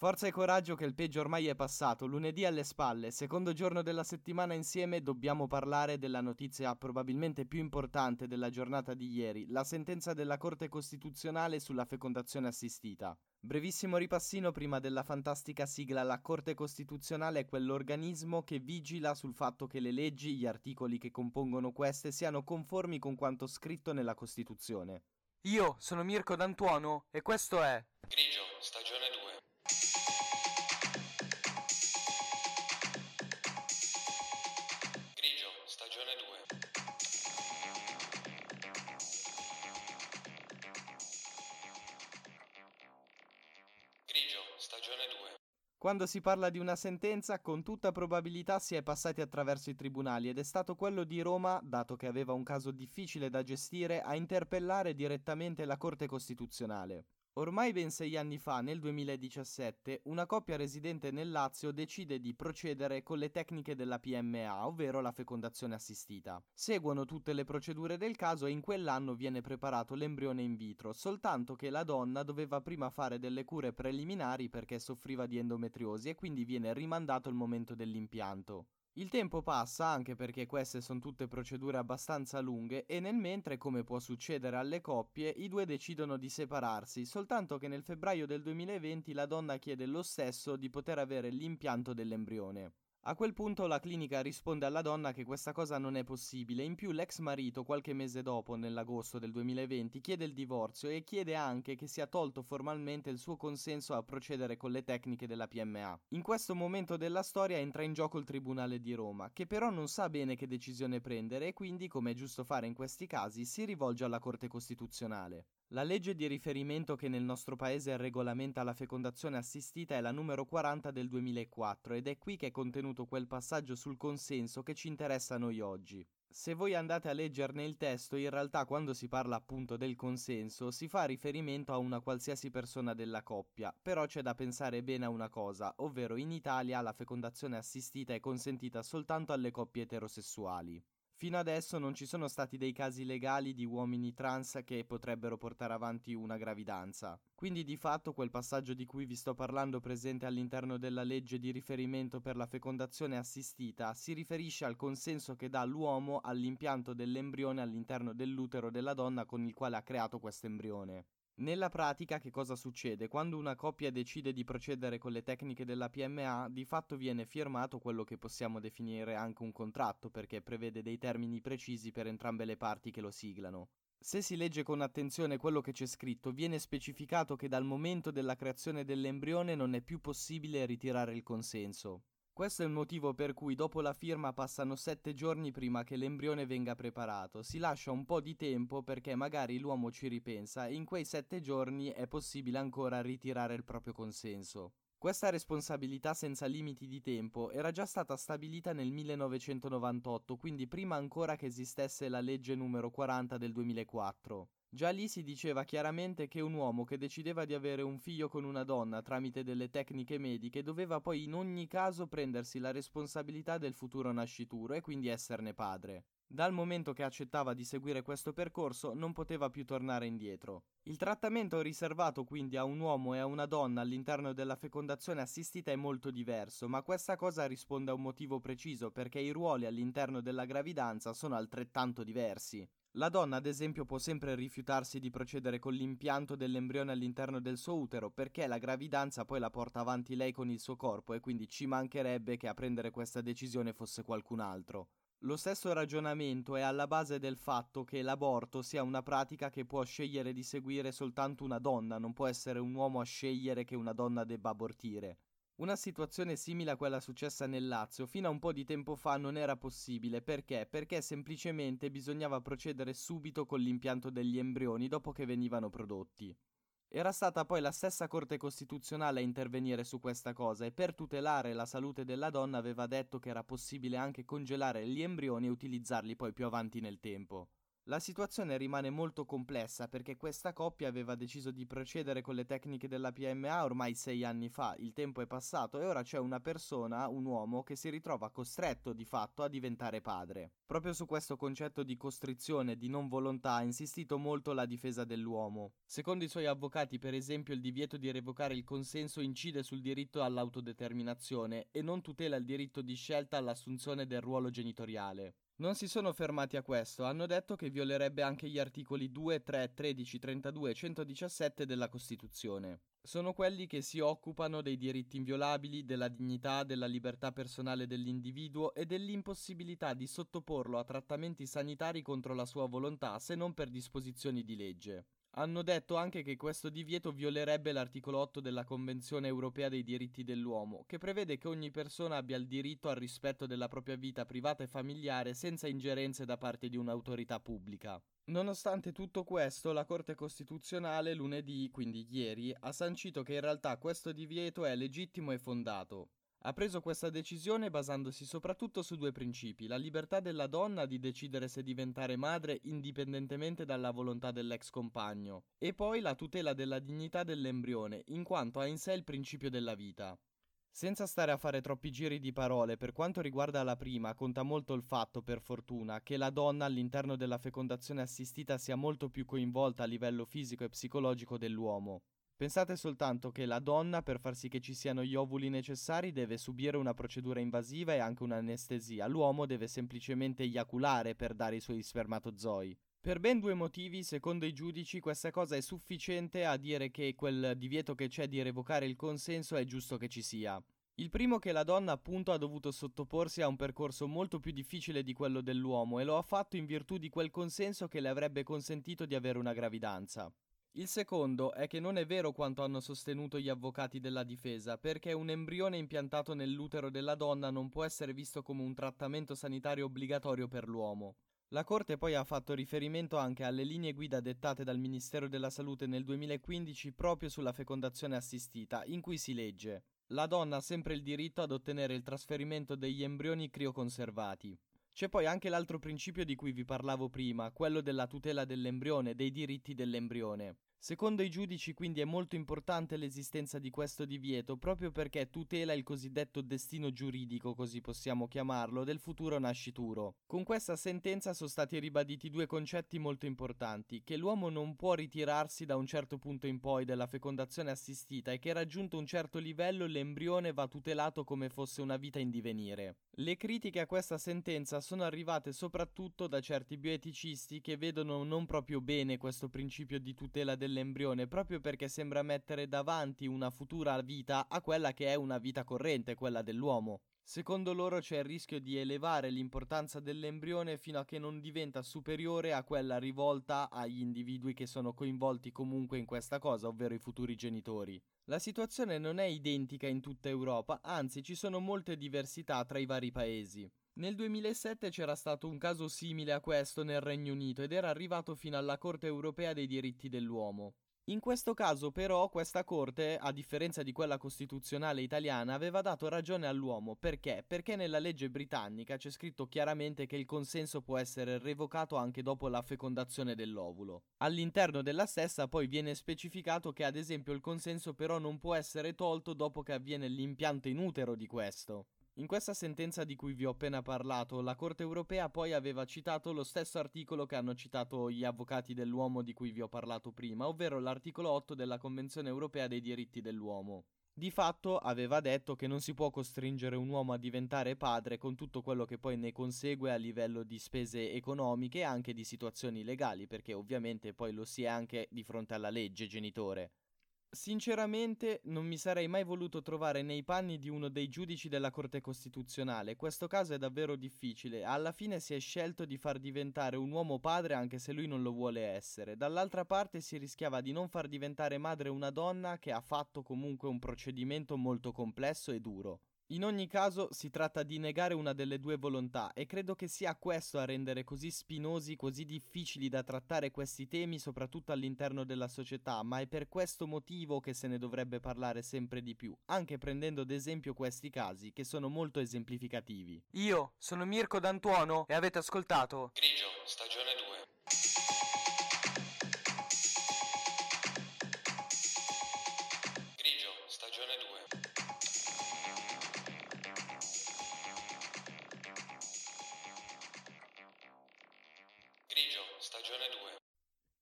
Forza e coraggio che il peggio ormai è passato, lunedì alle spalle, secondo giorno della settimana insieme dobbiamo parlare della notizia probabilmente più importante della giornata di ieri, la sentenza della Corte Costituzionale sulla fecondazione assistita. Brevissimo ripassino prima della fantastica sigla La Corte Costituzionale è quell'organismo che vigila sul fatto che le leggi, gli articoli che compongono queste siano conformi con quanto scritto nella Costituzione. Io sono Mirko D'Antuono e questo è Grigio, stagione Quando si parla di una sentenza, con tutta probabilità si è passati attraverso i tribunali ed è stato quello di Roma, dato che aveva un caso difficile da gestire, a interpellare direttamente la Corte Costituzionale. Ormai ben sei anni fa, nel 2017, una coppia residente nel Lazio decide di procedere con le tecniche della PMA, ovvero la fecondazione assistita. Seguono tutte le procedure del caso e in quell'anno viene preparato l'embrione in vitro, soltanto che la donna doveva prima fare delle cure preliminari perché soffriva di endometriosi e quindi viene rimandato il momento dell'impianto. Il tempo passa anche perché queste sono tutte procedure abbastanza lunghe e nel mentre, come può succedere alle coppie, i due decidono di separarsi, soltanto che nel febbraio del 2020 la donna chiede lo stesso di poter avere l'impianto dell'embrione. A quel punto la clinica risponde alla donna che questa cosa non è possibile, in più l'ex marito qualche mese dopo, nell'agosto del 2020, chiede il divorzio e chiede anche che sia tolto formalmente il suo consenso a procedere con le tecniche della PMA. In questo momento della storia entra in gioco il Tribunale di Roma, che però non sa bene che decisione prendere e quindi, come è giusto fare in questi casi, si rivolge alla Corte Costituzionale. La legge di riferimento che nel nostro paese regolamenta la fecondazione assistita è la numero 40 del 2004 ed è qui che è contenuto quel passaggio sul consenso che ci interessa a noi oggi. Se voi andate a leggerne il testo, in realtà quando si parla appunto del consenso si fa riferimento a una qualsiasi persona della coppia, però c'è da pensare bene a una cosa, ovvero in Italia la fecondazione assistita è consentita soltanto alle coppie eterosessuali. Fino adesso non ci sono stati dei casi legali di uomini trans che potrebbero portare avanti una gravidanza. Quindi di fatto quel passaggio di cui vi sto parlando presente all'interno della legge di riferimento per la fecondazione assistita si riferisce al consenso che dà l'uomo all'impianto dell'embrione all'interno dell'utero della donna con il quale ha creato questo embrione. Nella pratica che cosa succede? Quando una coppia decide di procedere con le tecniche della PMA, di fatto viene firmato quello che possiamo definire anche un contratto, perché prevede dei termini precisi per entrambe le parti che lo siglano. Se si legge con attenzione quello che c'è scritto, viene specificato che dal momento della creazione dell'embrione non è più possibile ritirare il consenso. Questo è il motivo per cui dopo la firma passano sette giorni prima che l'embrione venga preparato. Si lascia un po' di tempo perché magari l'uomo ci ripensa e in quei sette giorni è possibile ancora ritirare il proprio consenso. Questa responsabilità senza limiti di tempo era già stata stabilita nel 1998, quindi prima ancora che esistesse la legge numero 40 del 2004. Già lì si diceva chiaramente che un uomo che decideva di avere un figlio con una donna tramite delle tecniche mediche doveva poi in ogni caso prendersi la responsabilità del futuro nascituro e quindi esserne padre. Dal momento che accettava di seguire questo percorso non poteva più tornare indietro. Il trattamento riservato quindi a un uomo e a una donna all'interno della fecondazione assistita è molto diverso, ma questa cosa risponde a un motivo preciso perché i ruoli all'interno della gravidanza sono altrettanto diversi. La donna, ad esempio, può sempre rifiutarsi di procedere con l'impianto dell'embrione all'interno del suo utero perché la gravidanza poi la porta avanti lei con il suo corpo e quindi ci mancherebbe che a prendere questa decisione fosse qualcun altro. Lo stesso ragionamento è alla base del fatto che l'aborto sia una pratica che può scegliere di seguire soltanto una donna, non può essere un uomo a scegliere che una donna debba abortire. Una situazione simile a quella successa nel Lazio fino a un po' di tempo fa non era possibile perché? Perché semplicemente bisognava procedere subito con l'impianto degli embrioni dopo che venivano prodotti. Era stata poi la stessa Corte Costituzionale a intervenire su questa cosa e per tutelare la salute della donna aveva detto che era possibile anche congelare gli embrioni e utilizzarli poi più avanti nel tempo. La situazione rimane molto complessa perché questa coppia aveva deciso di procedere con le tecniche della PMA ormai sei anni fa, il tempo è passato e ora c'è una persona, un uomo, che si ritrova costretto di fatto a diventare padre. Proprio su questo concetto di costrizione, di non volontà, ha insistito molto la difesa dell'uomo. Secondo i suoi avvocati, per esempio, il divieto di revocare il consenso incide sul diritto all'autodeterminazione e non tutela il diritto di scelta all'assunzione del ruolo genitoriale. Non si sono fermati a questo, hanno detto che violerebbe anche gli articoli 2, 3, 13, 32 e 117 della Costituzione. Sono quelli che si occupano dei diritti inviolabili, della dignità, della libertà personale dell'individuo e dell'impossibilità di sottoporlo a trattamenti sanitari contro la sua volontà se non per disposizioni di legge. Hanno detto anche che questo divieto violerebbe l'articolo 8 della Convenzione europea dei diritti dell'uomo, che prevede che ogni persona abbia il diritto al rispetto della propria vita privata e familiare senza ingerenze da parte di un'autorità pubblica. Nonostante tutto questo, la Corte Costituzionale lunedì, quindi ieri, ha sancito che in realtà questo divieto è legittimo e fondato. Ha preso questa decisione basandosi soprattutto su due principi, la libertà della donna di decidere se diventare madre indipendentemente dalla volontà dell'ex compagno, e poi la tutela della dignità dell'embrione, in quanto ha in sé il principio della vita. Senza stare a fare troppi giri di parole, per quanto riguarda la prima, conta molto il fatto, per fortuna, che la donna all'interno della fecondazione assistita sia molto più coinvolta a livello fisico e psicologico dell'uomo. Pensate soltanto che la donna, per far sì che ci siano gli ovuli necessari, deve subire una procedura invasiva e anche un'anestesia. L'uomo deve semplicemente eiaculare per dare i suoi spermatozoi. Per ben due motivi, secondo i giudici, questa cosa è sufficiente a dire che quel divieto che c'è di revocare il consenso è giusto che ci sia. Il primo che la donna appunto ha dovuto sottoporsi a un percorso molto più difficile di quello dell'uomo e lo ha fatto in virtù di quel consenso che le avrebbe consentito di avere una gravidanza. Il secondo è che non è vero quanto hanno sostenuto gli avvocati della difesa, perché un embrione impiantato nell'utero della donna non può essere visto come un trattamento sanitario obbligatorio per l'uomo. La Corte poi ha fatto riferimento anche alle linee guida dettate dal Ministero della Salute nel 2015 proprio sulla fecondazione assistita, in cui si legge La donna ha sempre il diritto ad ottenere il trasferimento degli embrioni crioconservati. C'è poi anche l'altro principio di cui vi parlavo prima, quello della tutela dell'embrione, dei diritti dell'embrione. Secondo i giudici quindi è molto importante l'esistenza di questo divieto proprio perché tutela il cosiddetto destino giuridico, così possiamo chiamarlo, del futuro nascituro. Con questa sentenza sono stati ribaditi due concetti molto importanti, che l'uomo non può ritirarsi da un certo punto in poi dalla fecondazione assistita e che raggiunto un certo livello l'embrione va tutelato come fosse una vita in divenire. Le critiche a questa sentenza sono arrivate soprattutto da certi bioeticisti che vedono non proprio bene questo principio di tutela del dell'embrione proprio perché sembra mettere davanti una futura vita a quella che è una vita corrente, quella dell'uomo. Secondo loro c'è il rischio di elevare l'importanza dell'embrione fino a che non diventa superiore a quella rivolta agli individui che sono coinvolti comunque in questa cosa, ovvero i futuri genitori. La situazione non è identica in tutta Europa, anzi ci sono molte diversità tra i vari paesi. Nel 2007 c'era stato un caso simile a questo nel Regno Unito ed era arrivato fino alla Corte europea dei diritti dell'uomo. In questo caso però questa Corte, a differenza di quella costituzionale italiana, aveva dato ragione all'uomo. Perché? Perché nella legge britannica c'è scritto chiaramente che il consenso può essere revocato anche dopo la fecondazione dell'ovulo. All'interno della stessa poi viene specificato che ad esempio il consenso però non può essere tolto dopo che avviene l'impianto in utero di questo. In questa sentenza di cui vi ho appena parlato, la Corte europea poi aveva citato lo stesso articolo che hanno citato gli avvocati dell'uomo di cui vi ho parlato prima, ovvero l'articolo 8 della Convenzione europea dei diritti dell'uomo. Di fatto aveva detto che non si può costringere un uomo a diventare padre con tutto quello che poi ne consegue a livello di spese economiche e anche di situazioni legali, perché ovviamente poi lo si è anche di fronte alla legge genitore. Sinceramente non mi sarei mai voluto trovare nei panni di uno dei giudici della Corte Costituzionale. Questo caso è davvero difficile. Alla fine si è scelto di far diventare un uomo padre anche se lui non lo vuole essere. Dall'altra parte si rischiava di non far diventare madre una donna che ha fatto comunque un procedimento molto complesso e duro. In ogni caso si tratta di negare una delle due volontà e credo che sia questo a rendere così spinosi, così difficili da trattare questi temi soprattutto all'interno della società, ma è per questo motivo che se ne dovrebbe parlare sempre di più, anche prendendo ad esempio questi casi che sono molto esemplificativi. Io sono Mirko D'Antuono e avete ascoltato Grigio, stagione 2.